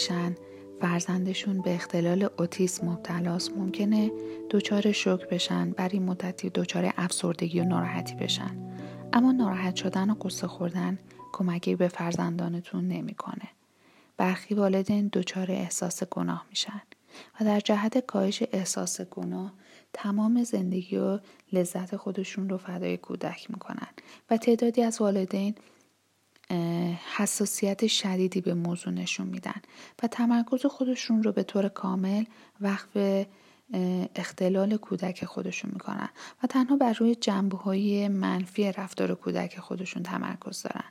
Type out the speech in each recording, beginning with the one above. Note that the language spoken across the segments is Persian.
میشن فرزندشون به اختلال اوتیسم مبتلاست ممکنه دچار شوک بشن برای مدتی دچار افسردگی و ناراحتی بشن اما ناراحت شدن و قصه خوردن کمکی به فرزندانتون نمی‌کنه. برخی والدین دچار احساس گناه میشن و در جهت کاهش احساس گناه تمام زندگی و لذت خودشون رو فدای کودک می‌کنن و تعدادی از والدین حساسیت شدیدی به موضوع نشون میدن و تمرکز خودشون رو به طور کامل وقف اختلال کودک خودشون می‌کنن و تنها بر روی جنبه های منفی رفتار کودک خودشون تمرکز دارن.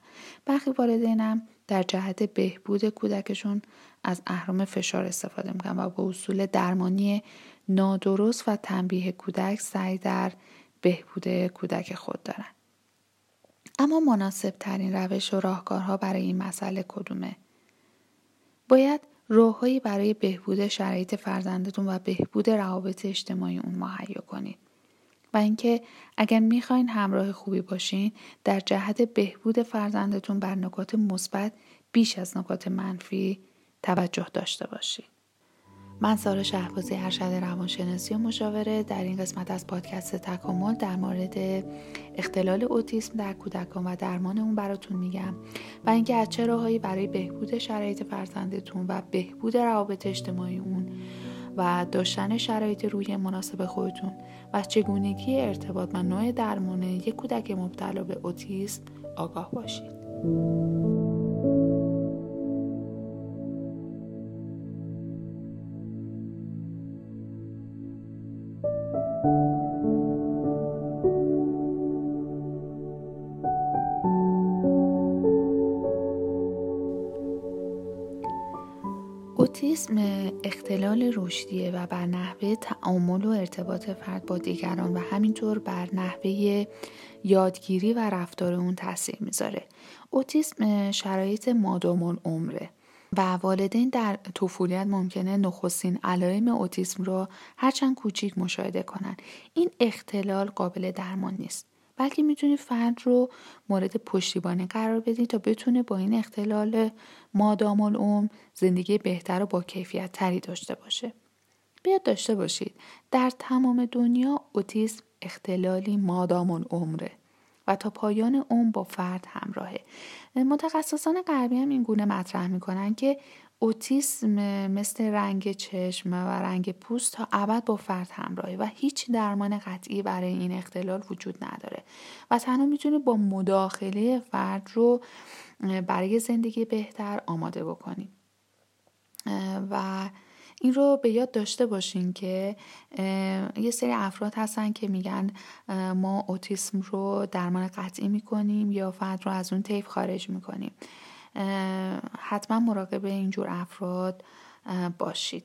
برخی والدینم در جهت بهبود کودکشون از اهرام فشار استفاده می‌کنن و با اصول درمانی نادرست و تنبیه کودک سعی در بهبود کودک خود دارن. اما مناسب ترین روش و راهکارها برای این مسئله کدومه؟ باید راههایی برای بهبود شرایط فرزندتون و بهبود روابط اجتماعی اون مهیا کنید. و اینکه اگر می‌خواین همراه خوبی باشین در جهت بهبود فرزندتون بر نکات مثبت بیش از نکات منفی توجه داشته باشید. من سارا شهبازی ارشد روانشناسی و مشاوره در این قسمت از پادکست تکامل در مورد اختلال اوتیسم در کودکان و درمان اون براتون میگم و اینکه از چه راههایی برای بهبود شرایط فرزندتون و بهبود روابط اجتماعی اون و داشتن شرایط روی مناسب خودتون و چگونگی ارتباط و نوع درمان یک کودک مبتلا به اوتیسم آگاه باشید. رشدیه و بر نحوه تعامل و ارتباط فرد با دیگران و همینطور بر نحوه یادگیری و رفتار اون تاثیر می‌ذاره. اوتیسم شرایط مادام عمره و والدین در طفولیت ممکنه نخستین علائم اوتیسم رو هرچند کوچیک مشاهده کنن. این اختلال قابل درمان نیست. بلکه می‌تونید فرد رو مورد پشتیبانی قرار بدید تا بتونه با این اختلال مادام العمر زندگی بهتر و با کیفیت تری داشته باشه. بیاد داشته باشید. در تمام دنیا اوتیسم اختلالی مادام العمره و تا پایان عمر با فرد همراهه. متخصصان غربی هم این گونه مطرح می‌کنن که اوتیسم مثل رنگ چشم و رنگ پوست تا ابد با فرد همراهه و هیچ درمان قطعی برای این اختلال وجود نداره و تنها می‌تونه با مداخله فرد رو برای زندگی بهتر آماده بکنیم و این رو به یاد داشته باشین که یه سری افراد هستن که میگن ما اوتیسم رو درمان قطعی می‌کنیم یا فرد رو از اون طیف خارج می‌کنیم. حتما مراقب اینجور افراد باشید.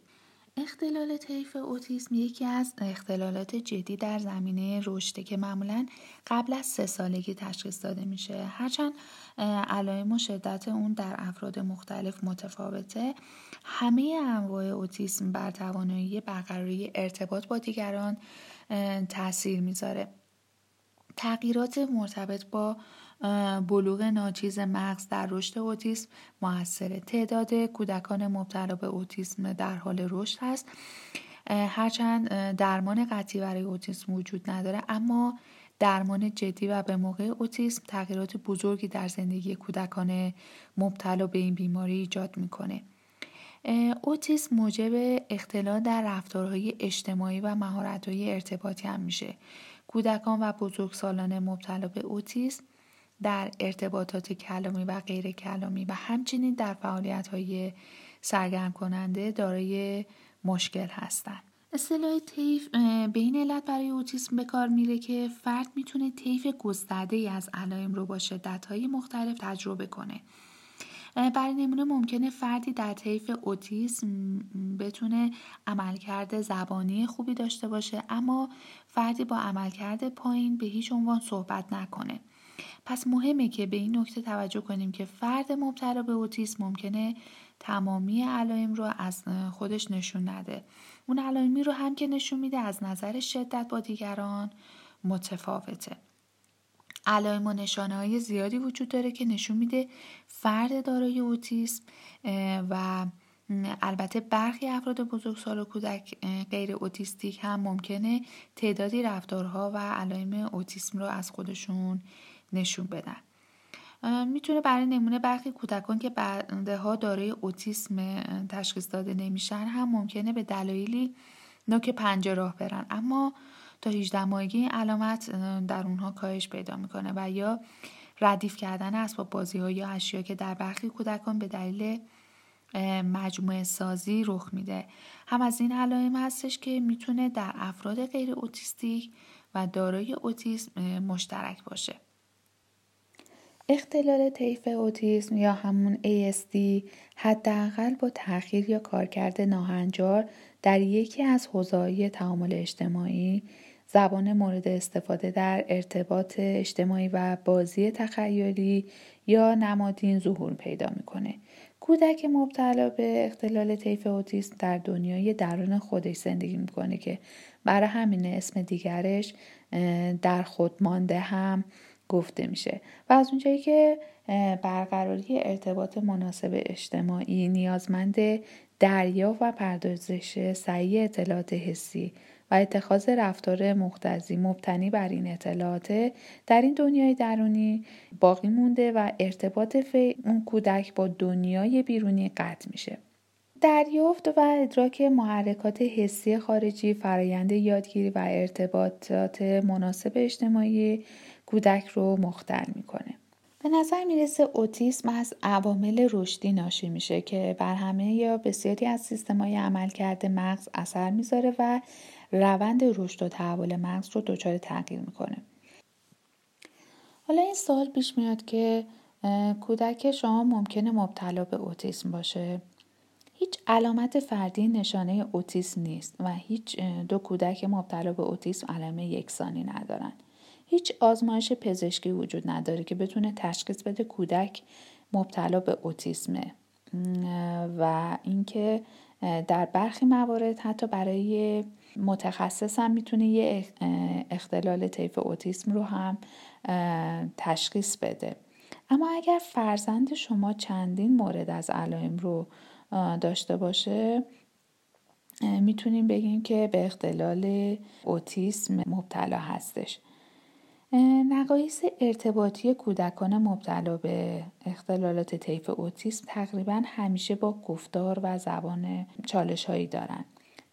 اختلال طیف اوتیسم یکی از اختلالات جدی در زمینه رشده که معمولا قبل از سه سالگی تشخیص داده میشه. هرچند علائم و شدت اون در افراد مختلف متفاوته همه انواع اوتیسم بر توانایی برقراری ارتباط با دیگران تاثیر می‌ذاره. تغییرات مرتبط با بلوغ ناچیز مغز در رشد اوتیسم موثره تعداد کودکان مبتلا به اوتیسم در حال رشد هست هرچند درمان قطعی برای اوتیسم وجود نداره اما درمان جدی و به موقع اوتیسم تغییرات بزرگی در زندگی کودکان مبتلا به این بیماری ایجاد می‌کنه. اوتیسم موجب اختلال در رفتارهای اجتماعی و مهارت‌های ارتباطی هم میشه. کودکان و بزرگسالان مبتلا به اوتیسم در ارتباطات کلامی و غیر کلامی و همچنین در فعالیت های سرگرم کننده دارای مشکل هستند. اصطلاح طیف به این علت برای اوتیسم به کار میره که فرد می‌تونه طیف گسترده ای از علائم رو با شدت های مختلف تجربه کنه. برای نمونه ممکنه فردی در طیف اوتیسم بتونه عملکرد زبانی خوبی داشته باشه اما فردی با عملکرد پایین به هیچ عنوان صحبت نکنه. پس مهمه که به این نکته توجه کنیم که فرد مبتلا به اوتیسم ممکنه تمامی علائم رو از خودش نشون نده. اون علائمی رو هم که نشون میده از نظر شدت با دیگران متفاوته. علائم و نشانه های زیادی وجود داره که نشون میده فرد دارای اوتیسم و البته برخی افراد بزرگسال و کودک غیر اوتیستیک هم ممکنه تعدادی رفتارها و علائم اوتیسم رو از خودشون نشون بدن. می‌تونه برای نمونه برخی کودکان که بعده ها دارای اوتیسم تشخیص داده نمیشن هم ممکنه به دلایلی نوک پنجه راه برن. اما تا 18 ماهگی این علامت در اونها کاهش پیدا می‌کنه و یا ردیف کردن اسباب بازی ها یا اشیا که در برخی کودکان به دلیل مجموعه سازی رخ میده. هم از این علائم هستش که می‌تونه در افراد غیر اوتیستیک و دارای اوتیسم مشترک باشه. اختلال طیف اوتیسم یا همون ASD حداقل با تاخیر یا کارکرد ناهنجار در یکی از حوزه‌های تعامل اجتماعی زبان مورد استفاده در ارتباط اجتماعی و بازی تخیلی یا نمادین ظهور پیدا می‌کنه. کودک مبتلا به اختلال طیف اوتیسم در دنیای درون خودش زندگی می‌کنه که برای همین اسم دیگرش در خود مانده هم گفته میشه و از اونجایی که برقراری ارتباط مناسب اجتماعی نیازمند دریافت و پردازش صحیح اطلاعات حسی و اتخاذ رفتار مختزی مبتنی بر این اطلاعات در این دنیای درونی باقی مونده و ارتباط اون کودک با دنیای بیرونی قطع میشه. دریافت و ادراک محرکات حسی خارجی فرایند یادگیری و ارتباطات مناسب اجتماعی کودک رو مختل می‌کنه. به نظر می‌رسه اوتیسم از عوامل رشدی ناشی میشه که بر همه یا بسیاری از سیستمای عمل کرده مغز اثر می‌ذاره و روند رشد و تحول مغز رو دچار تغییر می‌کنه. حالا این سوال پیش میاد که کودک شما ممکنه مبتلا به اوتیسم باشه هیچ علامت فردی نشانه اوتیسم نیست و هیچ دو کودک مبتلا به اوتیسم علامه یکسانی ندارن. هیچ آزمایش پزشکی وجود نداره که بتونه تشخیص بده کودک مبتلا به اوتیسمه. و اینکه در برخی موارد حتی برای متخصص هم می‌تونه یه اختلال طیف اوتیسم رو هم تشخیص بده. اما اگر فرزند شما چندین مورد از علائم رو داشته باشه می‌تونیم بگیم که به اختلال اوتیسم مبتلا هستش. نقایص ارتباطی کودکان مبتلا به اختلالات طیف اوتیسم تقریبا همیشه با گفتار و زبان چالش هایی دارن.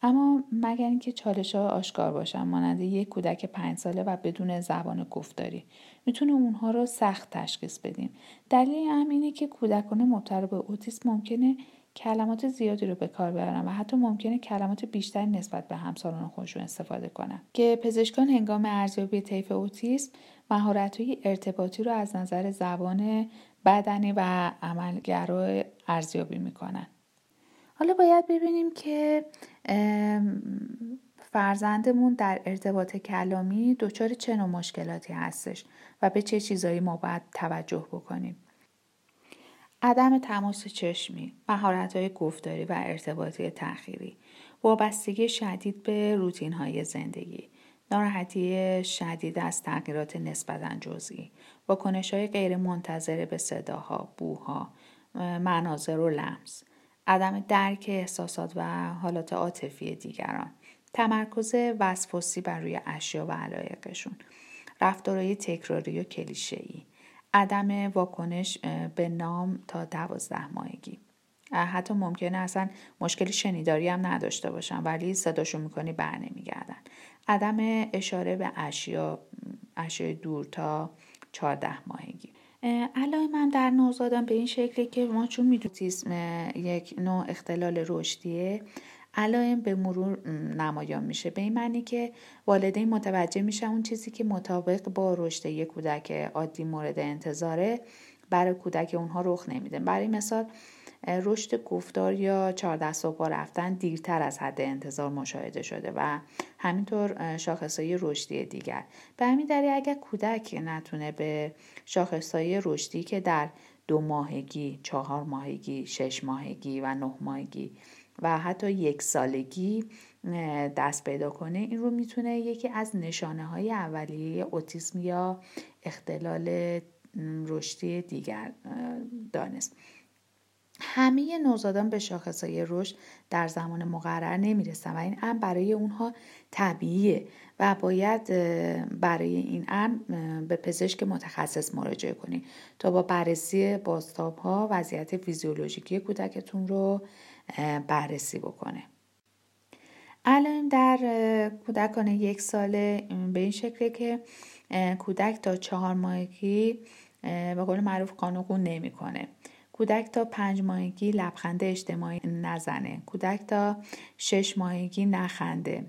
اما مگر اینکه چالش ها آشکار باشن مانند یک کودک پنج ساله و بدون زبان گفتاری می‌تونه اونها رو سخت تشخیص بدیم دلیل هم اینه که کودکان مبتلا به اوتیسم ممکنه کلمات زیادی رو به کار ببرن و حتی ممکنه کلمات بیشتری نسبت به همسالان خودشون استفاده کنن که پزشکان هنگام ارزیابی طیف اوتیسم های ارتباطی رو از نظر زبان بدنی و عملگرا ارزیابی می‌کنن. حالا باید ببینیم که فرزندمون در ارتباط کلامی دچار چه نوع مشکلاتی هستش و به چه چیزایی ما باید توجه بکنیم. عدم تماس چشمی، های گفتاری و ارتباطی تأخیری، وابستگی شدید به روتین های زندگی، ناراحتی شدید از تغییرات نسبتا جزئی، واکنش های غیر منتظره به صداها، بوها، مناظر و لمس، عدم درک احساسات و حالات عاطفی دیگران، تمرکز وسواسی بر روی اشیا و علایقشون، رفتارهای تکراری و کلیشه‌ای، عدم واکنش به نام تا دوازده ماهگی. حتی ممکنه اصلا مشکلی شنیداری هم نداشته باشن ولی صداشو می‌کنی بر نمیگردن. عدم اشاره به اشیا اشیای دور تا چهارده ماهگی. علای من در نوزادم به این شکلی که ما چون می‌دونیم یک نوع اختلال رشدیه. علائم به مرور نمایان میشه. به این معنی که والدین متوجه میشن اون چیزی که مطابق با رشد یک کودک عادی مورد انتظاره برای کودک اونها رخ نمیده. برای مثال رشد گفتار یا چهارده صبح رفتن دیرتر از حد انتظار مشاهده شده و همینطور شاخصهای رشدی دیگر. به همین دلیل اگر کودک نتونه به شاخصهای رشدی که در دو ماهگی، چهار ماهگی، شش ماهگی و نه ماهگی و حتی یک سالگی دست پیدا کنه این رو می‌تونه یکی از نشانه های اولیه اوتیسم یا اختلال رشدی دیگر دانست. همه نوزادان به شاخصهای رشد در زمان مقرر نمی‌رسن و این امر برای اونها طبیعیه. و باید برای این امر به پزشک متخصص مراجعه کنید تا با بررسی بازتاب ها وضعیت فیزیولوژیکی کودکتون رو بررسی بکنه. الان در کودکان یک ساله به این شکله که کودک تا چهار ماهگی به قول معروف قانقون نمی‌کنه. کودک تا پنج ماهگی لبخند اجتماعی نزنه. کودک تا شش ماهگی نخنده.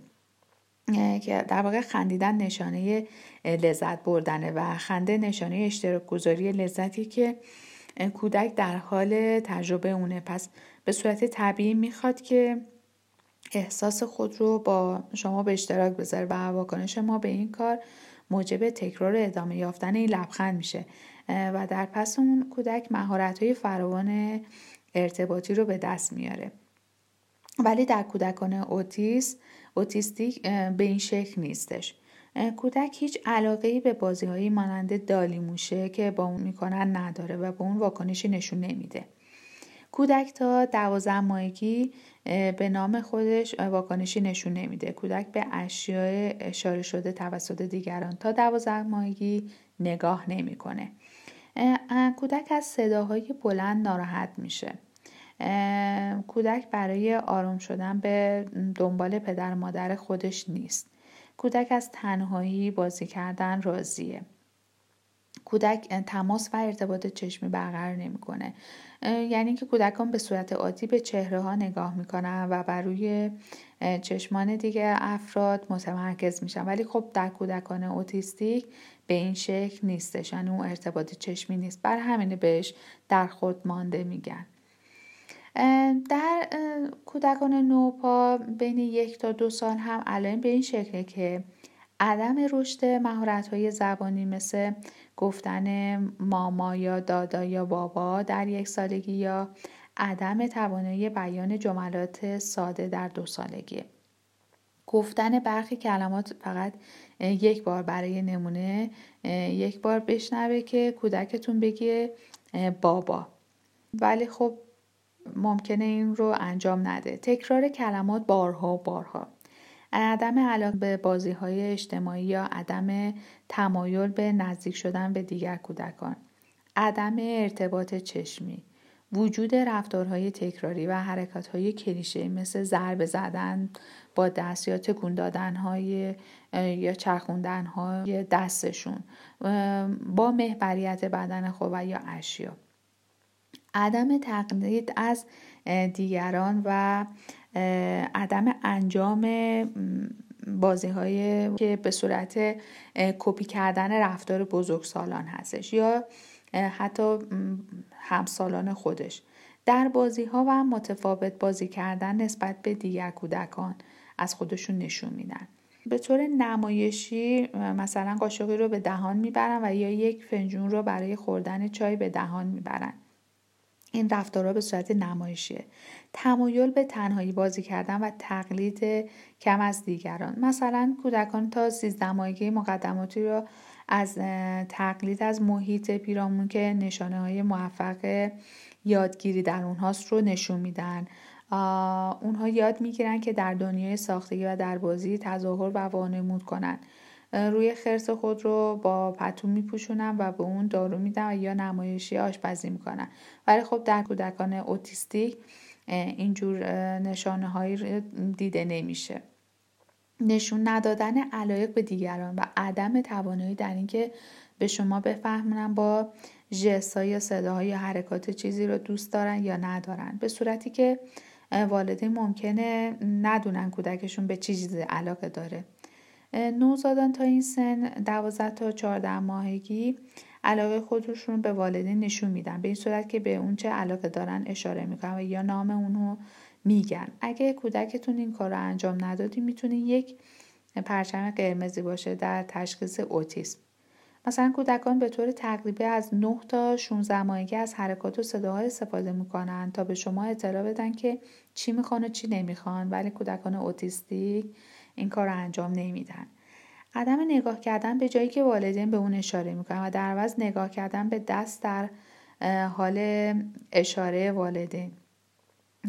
که در واقع خندیدن نشانه لذت بردنه و خنده نشانه اشتراک گذاری لذتی که کودک در حال تجربه اونه. پس به صورت طبیعی می‌خواد که احساس خود رو با شما به اشتراک بذاره و واکنش ما به این کار موجب تکرار ادامه یافتن این لبخند میشه. و در پس اون کودک مهارت های فراوان ارتباطی رو به دست میاره. ولی در کودکان اوتیس اوتیستیک به این شکل نیستش. کودک هیچ علاقه ای به بازی هایی مانند دالی موشه که با اون می‌کنن نداره و به اون واکنشی نشون نمیده. کودک تا دوازده ماهگی به نام خودش واکنشی نشون نمیده. کودک به اشیاء اشاره شده توسط دیگران تا دوازده ماهگی نگاه نمی‌کنه. کودک از صداهای بلند ناراحت میشه. کودک برای آروم شدن به دنبال پدر مادر خودش نیست. کودک از تنهایی بازی کردن راضیه. کودک تماس و ارتباط چشمی برقرار نمی‌کنه. یعنی اینکه کودکان به صورت عادی به چهره ها نگاه می‌کنن و بر روی چشمان دیگه افراد متمرکز میشن. ولی خب در کودکان اوتیستیک به این شکل نیستش اون ارتباط چشمی نیست. بر همینه بهش در خود مانده میگن. در کودکان نوپا بین یک تا دو سال هم الان به این شکله که عدم رشد مهارت های زبانی مثل گفتن ماما یا دادا یا بابا در یک سالگی یا عدم توانایی بیان جملات ساده در دو سالگی. گفتن برخی کلمات فقط یک بار برای نمونه یک بار بشنوه که کودکتون بگه بابا. ولی خب ممکنه این رو انجام نده. تکرار کلمات بارها و بارها. عدم علاقه به بازی های اجتماعی یا عدم تمایل به نزدیک شدن به دیگر کودکان. عدم ارتباط چشمی. وجود رفتارهای تکراری و حرکاتهای کلیشه مثل ضربه زدن با دست یا تکون دادن یا چرخوندن های دستشون با محوریت بدن خود و یا اشیا. عدم تقلید از دیگران و عدم انجام بازی های که به صورت کپی کردن رفتار بزرگسالان هستش یا حتی همسالان خودش. در بازی ها و متفاوت بازی کردن نسبت به دیگر کودکان از خودشون نشون میدن. به طور نمایشی مثلا قاشقی رو به دهان می‌برن و یا یک فنجون رو برای خوردن چای به دهان می‌برن. این رفتارها به صورت نمایشیه. تمایل به تنهایی بازی کردن و تقلید کم از دیگران. مثلا کودکان تا سیزده ماهگی مقدماتی رو از تقلید از محیط پیرامون که نشانه های موفق یادگیری در اونهاست رو نشون میدن. اونها یاد می‌گیرن که در دنیای ساختگی و در بازی تظاهر و وانمود کنن. روی خرس خود رو با پتو میپوشونن و به اون دارو میدن یا نمایشی آشپزی می‌کنن. ولی خب در کودکان اوتیستیک اینجور نشانه هایی دیده نمیشه. نشون ندادن علایق به دیگران و عدم توانایی در اینکه به شما بفهمونن با جسا یا صداها یا حرکات چیزی رو دوست دارن یا ندارن. به صورتی که والدین ممکنه ندونن کودکشون به چیزی علاقه داره. نوزادان تا این سن 12 تا 14 ماهگی علاقه خودشون به والدین نشون میدن. به این صورت که به اون چه علاقه دارن اشاره می‌کنن و یا نام اونو میگن. اگه کودکتون این کار رو انجام ندادی می‌تونه یک پرچم قرمزی باشه در تشخیص اوتیسم. مثلا کودکان به طور تقریبی از 9 تا 16 ماهگی از حرکات و صداها استفاده می‌کنن تا به شما اطلاع بدن که چی می‌خوان و چی نمی‌خوان. ولی کودکان اوتیستیک این کار رو انجام نمیدن. عدم نگاه کردن به جایی که والدین به اون اشاره می‌کنن و در عوض نگاه کردن به دست در حال اشاره والدین.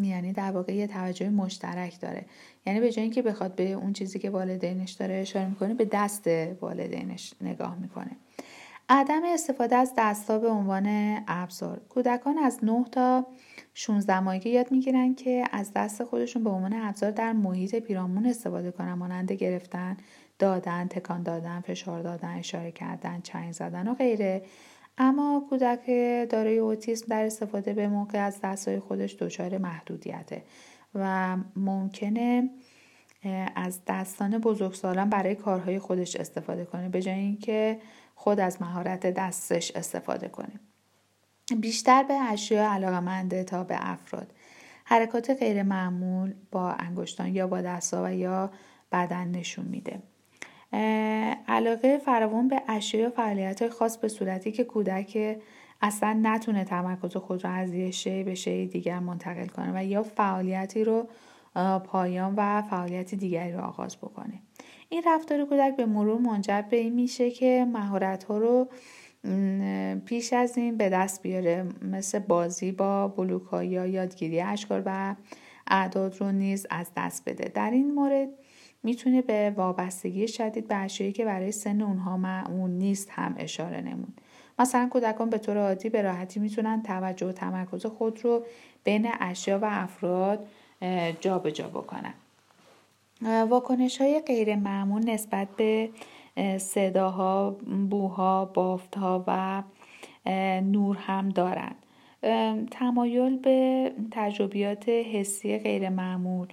یعنی در واقع یه توجه مشترک داره. یعنی به جای اینکه بخواد به اون چیزی که والدینش داره اشاره می‌کنه به دست والدینش نگاه می‌کنه. عدم استفاده از دستها به عنوان ابزار. کودکان از 9 تا 16 ماهگی یاد می‌گیرن که از دست خودشون به عنوان ابزار در محیط پیرامون استفاده کنن مانند گرفتن دادن تکان دادن فشار دادن اشاره کردن چنگ زدن و غیره. اما کودک دارای اوتیسم در استفاده به موقع از دستهای خودش دچار محدودیته و ممکنه از دستان بزرگسالان برای کارهای خودش استفاده کنه به جای اینکه خود از مهارت دستش استفاده کنه. بیشتر به اشیا علاقمنده تا به افراد. حرکات غیر معمول با انگشتان یا با دستا و یا بدن نشون میده. علاقه فراوان به اشیا و فعالیت خاص به صورتی که کودک اصلا نتونه تمرکز خود رو از یه شی به شی دیگر منتقل کنه و یا فعالیتی رو پایان و فعالیت دیگری رو آغاز بکنه. این رفتار کودک به مرور منجر به این میشه که مهارت ها رو پیش از این به دست بیاره مثل بازی با بلوک ها یا یادگیری اشکال و اعداد رو نیز از دست بده. در این مورد می‌تونه به وابستگی شدید به اشیایی که برای سن اونها معمول نیست هم اشاره نمود. مثلا کودکان به طور عادی به راحتی می‌تونن توجه و تمرکز خود رو بین اشیا و افراد جابجا جا بکنن. واکنش های غیر معمول نسبت به صداها، بوها، بافتها و نور هم دارند. تمایل به تجربیات حسی غیر معمول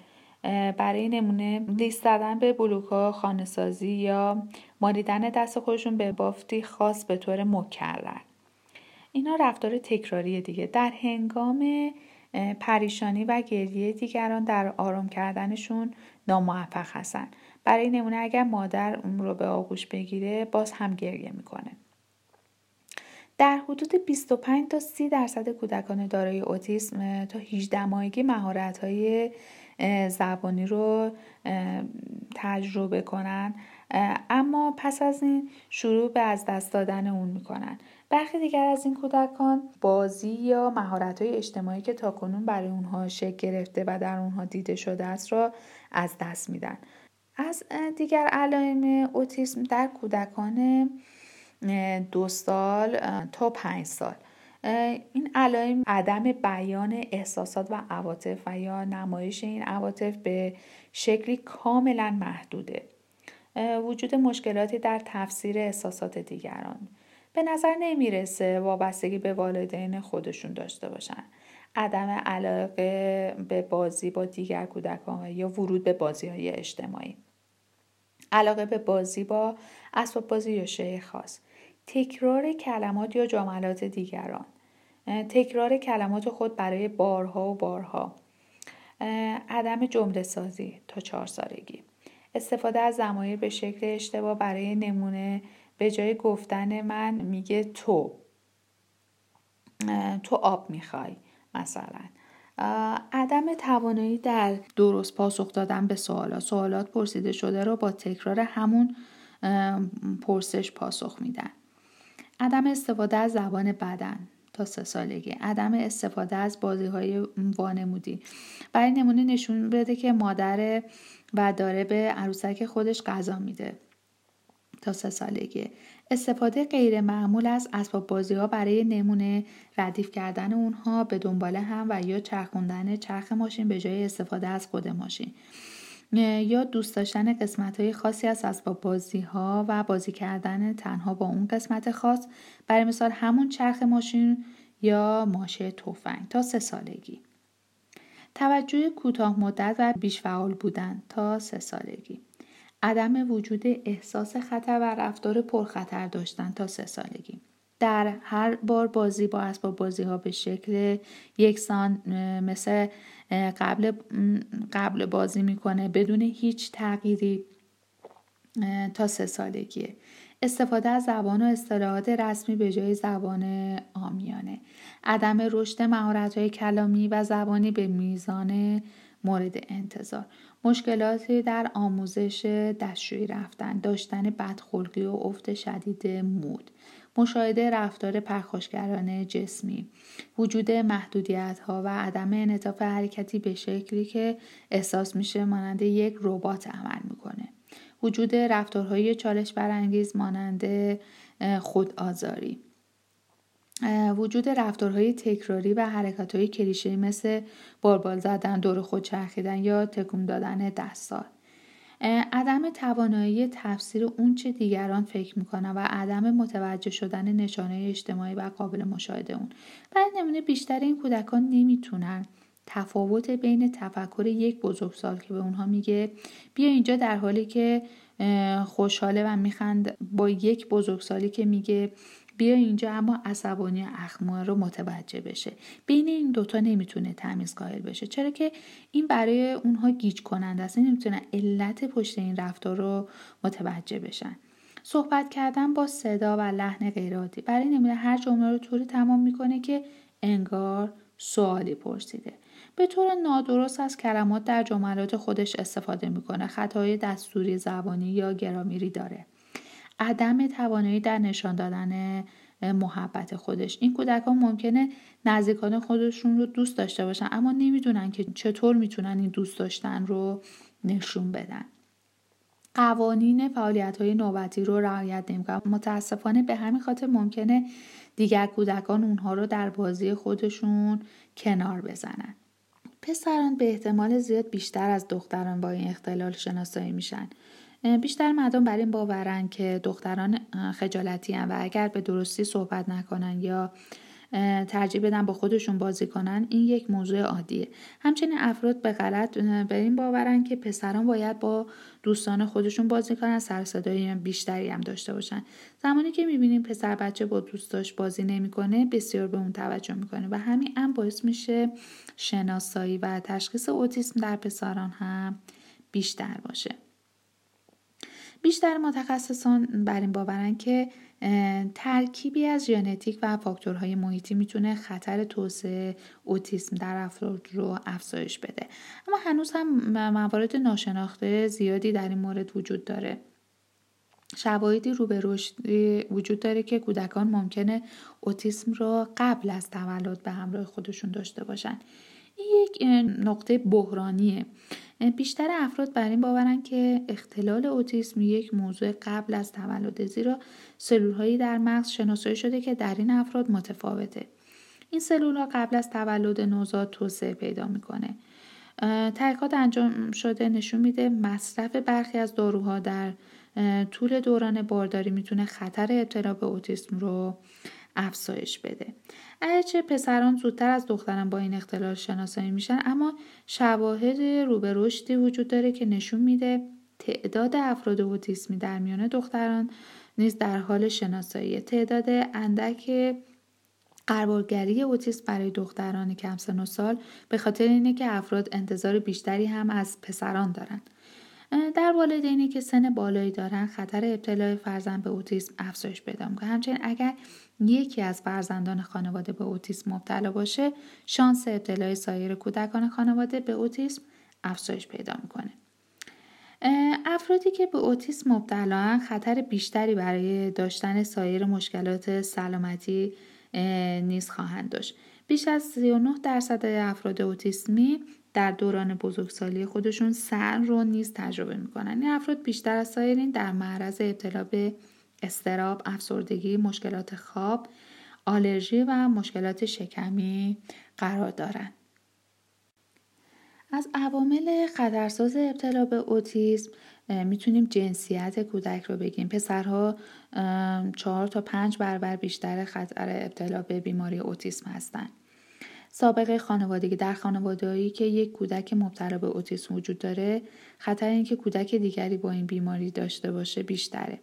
برای نمونه لیست زدن به بلوک ها خانه سازی یا مالیدن دست خودشون به بافتی خاص به طور مکرر. اینا رفتار تکراری دیگه. در هنگام پریشانی و گریه دیگران در آرام کردنشون ناموفق هستن. برای نمونه اگر مادر اون رو به آغوش بگیره باز هم گریه می‌کنه. در حدود 25 تا 30 درصد کودکان دارای اوتیسم تا 18 ماهگی مهارت های زبانی رو تجربه کنن. اما پس از این شروع به از دست دادن اون می‌کنن. برخی دیگر از این کودکان بازی یا مهارت های اجتماعی که تاکنون برای اونها شکل گرفته و در اونها دیده شده است را از دست میدن. از دیگر علائم اوتیسم در کودکان دو سال تا پنج سال. این علائم عدم بیان احساسات و عواطف و یا نمایش این عواطف به شکلی کاملا محدوده. وجود مشکلاتی در تفسیر احساسات دیگران. به نظر نمی‌رسه وابستگی به والدین خودشون داشته باشن. عدم علاقه به بازی با دیگر کودکان یا ورود به بازی های اجتماعی. علاقه به بازی با اسباب بازی یا شی خاص. تکرار کلمات یا جملات دیگران. تکرار کلمات خود برای بارها و بارها. عدم جمله سازی تا چهار سالگی. استفاده از زمایر به شکل اشتباه برای نمونه به جای گفتن من میگه تو. تو آب می‌خوای مثلا. عدم توانایی در درست پاسخ دادن به سوالات. سوالات پرسیده شده رو با تکرار همون پرسش پاسخ میدن. عدم استفاده از زبان بدن. تا سه سالگی. عدم استفاده از بازی های وانمودی. برای نمونه نشون بده که مادر و داره به عروسک خودش غذا میده تا سه سالگی. استفاده غیر معمول از اسباب بازی ها برای نمونه ردیف کردن اونها به دنبال هم و یا چرخوندن چرخ ماشین به جای استفاده از خود ماشین. یا دوست داشتن قسمت های خاصی از اسباب بازی ها و بازی کردن تنها با اون قسمت خاص برای مثال همون چرخ ماشین یا ماشه تفنگ تا سه سالگی. توجه کوتاه مدت و بیش فعال بودن تا سه سالگی. عدم وجود احساس خطر و رفتار پرخطر داشتن تا سه سالگی. در هر بار بازی با اسباب بازی ها به شکل یکسان مثل قبل, قبل بازی می‌کنه بدون هیچ تغییری تا سه سالگیه. استفاده از زبان و اصطلاحات رسمی به جای زبان آمیانه عدم رشد مهارت های کلامی و زبانی به میزان مورد انتظار. مشکلاتی در آموزش دستشویی رفتن داشتن بدخلقی و افت شدید مود. مشاهده رفتار پرخاشگرانه جسمی وجود محدودیت ها و عدم انعطاف حرکتی به شکلی که احساس میشه مانند یک ربات عمل می‌کنه. وجود رفتارهای چالش برانگیز مانند خودآزاری. وجود رفتارهای تکراری و حرکتهای کلیشه‌ای مثل باربال زدن دور خود چرخیدن یا تکون دادن دستار عدم توانایی تفسیر اونچه دیگران فکر می‌کنن و عدم متوجه شدن نشانه اجتماعی و قابل مشاهده اون. برای نمونه بیشتر این کودکان نمی‌تونن. تفاوت بین تفکر یک بزرگسال که به اونها میگه بیا اینجا در حالی که خوشحاله و میخند با یک بزرگسالی که میگه بیا اینجا اما عصبانی اخموه رو متوجه بشه. بین این دوتا نمی‌تونه تمیز قائل بشه. چرا که این برای اونها گیج کننده است نمی‌تونه علت پشت این رفتار رو متوجه بشن. صحبت کردن با صدا و لحن غیرعادی. برای نمونه هر جمله رو طوری تمام می‌کنه که انگار سوالی پرسیده. به طور نادرست از کلمات در جملات خودش استفاده می‌کنه. خطای دستوری زبانی یا گرامیری داره. عدم توانایی در نشان دادن محبت خودش. این کودکان ممکنه نزدیکان خودشون رو دوست داشته باشن اما نمی‌دونن که چطور می‌تونن این دوست داشتن رو نشون بدن. قوانین فعالیت های نوبتی رو رعایت نمی‌کنن. متاسفانه به همین خاطر ممکنه دیگر کودکان اونها رو در بازی خودشون کنار بزنن. پسران به احتمال زیاد بیشتر از دختران با این اختلال شناسایی میشن. بیشتر مردم بر این باورن که دختران خجالتی و اگر به درستی صحبت نکنن یا ترجیح بدن با خودشون بازی کنن این یک موضوع عادیه. همچنین افراد به غلط به این باورن که پسران باید با دوستان خودشون بازی کنن سر صدای بیشتری هم داشته باشن. زمانی که می‌بینیم پسر بچه با دوستاش بازی نمی‌کنه بسیار به اون توجه می‌کنه و همین هم باعث میشه شناسایی و تشخیص اوتیسم در پسران هم بیشتر باشه. بیشتر متخصصان بر این باورن که ترکیبی از ژنتیک و فاکتورهای محیطی می‌تونه خطر توسعه اوتیسم در افراد رو افزایش بده. اما هنوز هم موارد ناشناخته زیادی در این مورد وجود داره. شواهدی رو به رشد وجود داره که کودکان ممکنه اوتیسم رو قبل از تولد به همراه خودشون داشته باشن. این یک نقطه بحرانیه. بیشتر افراد بر این باورن که اختلال اوتیسم یک موضوع قبل از تولد زیرا سلول هایی در مغز شناسایی شده که در این افراد متفاوته. این سلول ها قبل از تولد نوزاد توسعه پیدا می‌کنه. تحقیقات انجام شده نشون میده مصرف برخی از داروها در طول دوران بارداری می‌تونه خطر ابتلا به اوتیسم رو افزایش بده. اگرچه پسران زودتر از دختران با این اختلال شناسایی میشن اما شواهد رو به رشدی وجود داره که نشون میده تعداد افراد اوتیسمی در میان دختران نیز در حال شناسایی. تعداد اندک قربالگری اوتیسم برای دختران کم سن و سال به خاطر اینه که افراد انتظار بیشتری هم از پسران دارن. در والدینی که سن بالایی دارن خطر ابتلای فرزند به اوتیسم افزایش پیدا می‌کنه. همچنین اگر یکی از فرزندان خانواده به اوتیسم مبتلا باشه شانس ابتلای سایر کودکان خانواده به اوتیسم افزایش پیدا می‌کنه. افرادی که به اوتیسم مبتلا خطر بیشتری برای داشتن سایر مشکلات سلامتی نیز خواهند داشت. بیش از 39 درصد افراد اوتیسمی در دوران بزرگسالی خودشون سر رو نیز تجربه می‌کنن. این افراد بیشتر از سایرین در معرض ابتلا به استراب، افسردگی، مشکلات خواب، آلرژی و مشکلات شکمی قرار دارند. از عوامل خطرساز ابتلا به اوتیسم می‌تونیم جنسیت کودک رو بگیم. پسرها چهار تا پنج برابر بیشتر خطر ابتلا به بیماری اوتیسم هستند سابقه خانوادگی در خانوادهایی که یک کودک مبتلا به اوتیسم وجود داره خطر اینکه کودک دیگری با این بیماری داشته باشه بیشتره.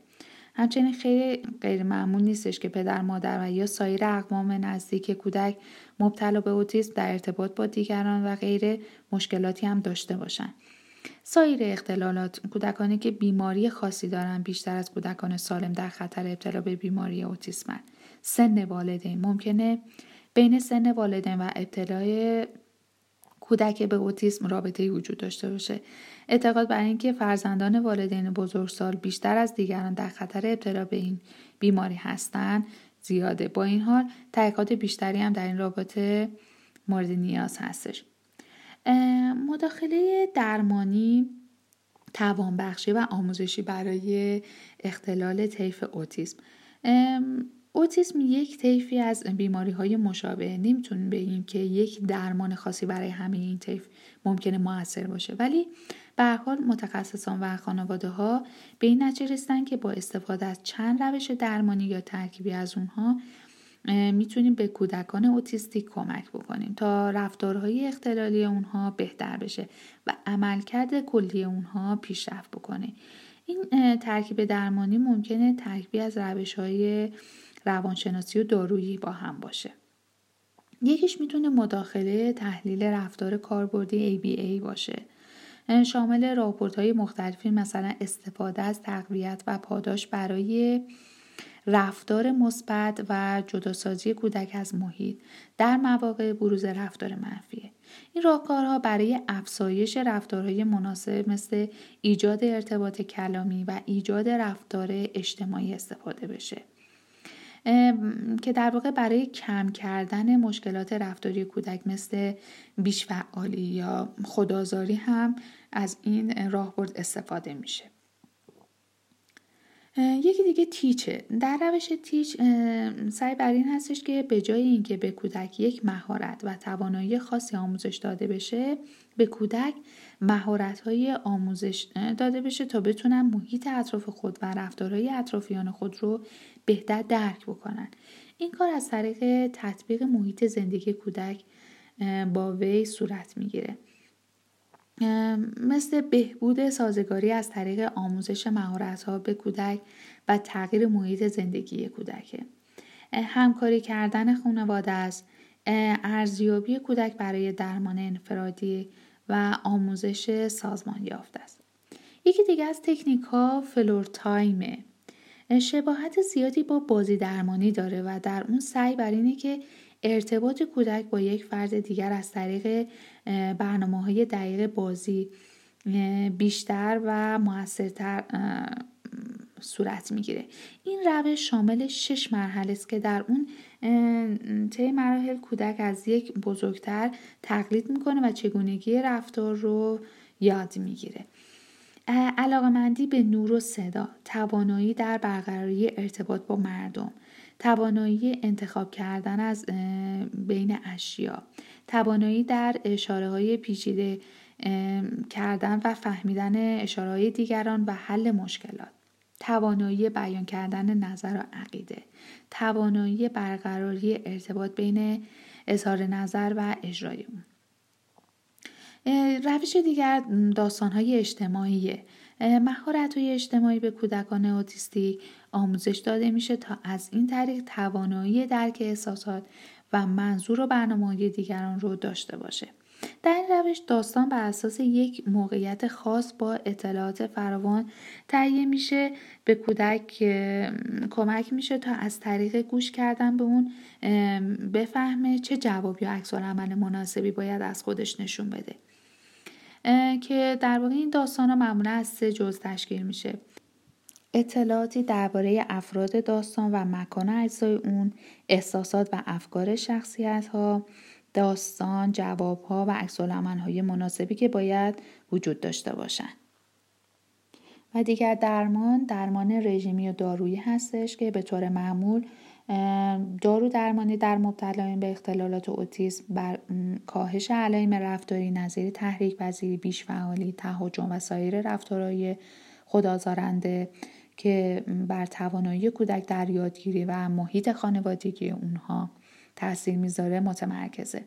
همچنین خیلی غیر معمول نیستش که پدر مادر و یا سایر اقوام نزدیک کودک مبتلا به اوتیسم در ارتباط با دیگران و غیر مشکلاتی هم داشته باشند سایر اختلالات کودکانی که بیماری خاصی دارند بیشتر از کودکان سالم در خطر ابتلا به بیماری اوتیسم سن والدین. ممکنه بین سن والدین و ابتلای کودک به اوتیسم رابطه وجود داشته باشه. اعتقاد بر اینکه فرزندان والدین بزرگسال بیشتر از دیگران در خطر ابتلا به این بیماری هستند زیاده. با این حال تحقیقات بیشتری هم در این رابطه مورد نیاز هستش. مداخله درمانی توانبخشی و آموزشی برای اختلال طیف اوتیسم. اوتیسم یک طیفی از بیماری های مشابه. نمی‌تونیم بگیم که یک درمان خاصی برای همه این طیف ممکنه موثر باشه. ولی به حال متخصصان و خانواده ها به این نتیجه رسیدن که با استفاده از چند روش درمانی یا ترکیبی از اونها می‌تونیم به کودکان اوتیستیک کمک بکنیم تا رفتارهای اختلالی اونها بهتر بشه و عملکرد کلی اونها پیشرفت بکنه. این ترکیب درمانی ممکنه ترکیبی از روش های روانشناسی و دارویی با هم باشه. یکیش می‌تونه مداخله تحلیل رفتار کاربردی ABA باشه. شامل راپورت های مختلفی مثلا استفاده از تقویت و پاداش برای رفتار مثبت و جداسازی کودک از محیط در مواقع بروز رفتار منفیه. این راهکارها برای افزایش رفتارهای مناسب مثل ایجاد ارتباط کلامی و ایجاد رفتار اجتماعی استفاده بشه. که در واقع برای کم کردن مشکلات رفتاری کودک مثل بیش فعالی یا خدازاری هم از این راهبرد استفاده میشه. یکی دیگه تیچه. در روش تیچ سعی بر این هستش که به جای اینکه به کودک یک مهارت و توانایی خاصی آموزش داده بشه به کودک مهارت های آموزش داده بشه تا بتونن محیط اطراف خود و رفتارهای اطرافیان خود رو بهتر درک بکنن. این کار از طریق تطبیق محیط زندگی کودک با وی صورت می‌گیره. مثل بهبود سازگاری از طریق آموزش ها به کودک و تغییر محیط زندگی کودک. همکاری کردن خانواده است. ارزیابی کودک برای درمان انفرادی و آموزش سازمان یافته است. یکی دیگه از تکنیک ها فلور تایمه شباهت زیادی با بازی درمانی داره و در اون سعی بر اینه که ارتباط کودک با یک فرد دیگر از طریق برنامه های دقیق بازی بیشتر و موثرتر صورت می‌گیره. این روش شامل شش مرحله است که در اون طی مراحل کودک از یک بزرگتر تقلید می‌کنه و چگونگی رفتار رو یاد می‌گیره. علاقمندی به نور و صدا توانایی در برقراری ارتباط با مردم توانایی انتخاب کردن از بین اشیا توانایی در اشاره های پیچیده کردن و فهمیدن اشاره های دیگران و حل مشکلات توانایی بیان کردن نظر و عقیده توانایی برقراری ارتباط بین اظهار نظر و اجرای اون روش دیگر های اجتماعیه. مهارت های اجتماعی به کودکان اوتیستیک آموزش داده میشه تا از این طریق توانایی درک احساسات و منظور و برنامه دیگران رو داشته باشه. در این روش داستان بر اساس یک موقعیت خاص با اطلاعات فراوان تهیه میشه به کودک کمک میشه تا از طریق گوش کردن به اون بفهمه چه جواب یا عکس عمل مناسبی باید از خودش نشون بده. که در واقع این داستان ها معمولا از سه جز تشکیل میشه. اطلاعاتی درباره افراد داستان و مکان اجزای اون احساسات و افکار شخصیت ها داستان جواب ها و عکس های مناسبی که باید وجود داشته باشن. و دیگر درمان درمان رژیمی و دارویی هستش که به طور معمول دارو درمانی در مبتلایان به اختلالات اوتیسم بر کاهش علائم رفتاری نظیر تحریک پذیری بیش فعالی تهاجم و سایر رفتارهای خدازارنده که بر توانایی کودک در یادگیری و محیط خانوادگی اونها تاثیر می‌ذاره متمرکزه.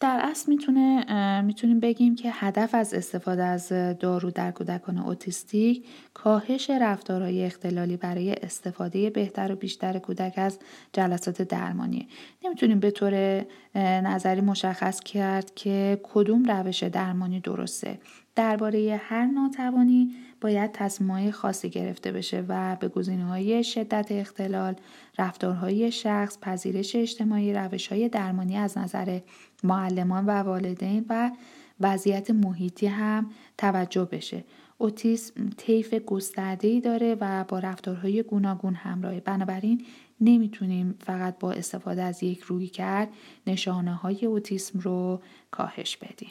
در اصل می‌تونه می‌تونیم بگیم که هدف از استفاده از دارو در کودکان اوتیستیک کاهش رفتارهای اختلالی برای استفاده بهتر و بیشتر کودک از جلسات درمانی. نمی‌تونیم به طور نظری مشخص کرد که کدوم روش درمانی درسته. درباره هر ناتوانی باید تصمیمهای خاصی گرفته بشه و به های شدت اختلال، رفتارهای شخص، پذیرش اجتماعی، های درمانی از نظر معلمان و والدین و وضعیت محیطی هم توجه بشه. اوتیسم طیف گسترده‌ای داره و با رفتارهای گوناگون همراهه. بنابراین نمی‌تونیم فقط با استفاده از یک روی کرد نشانه های اوتیسم رو کاهش بدیم.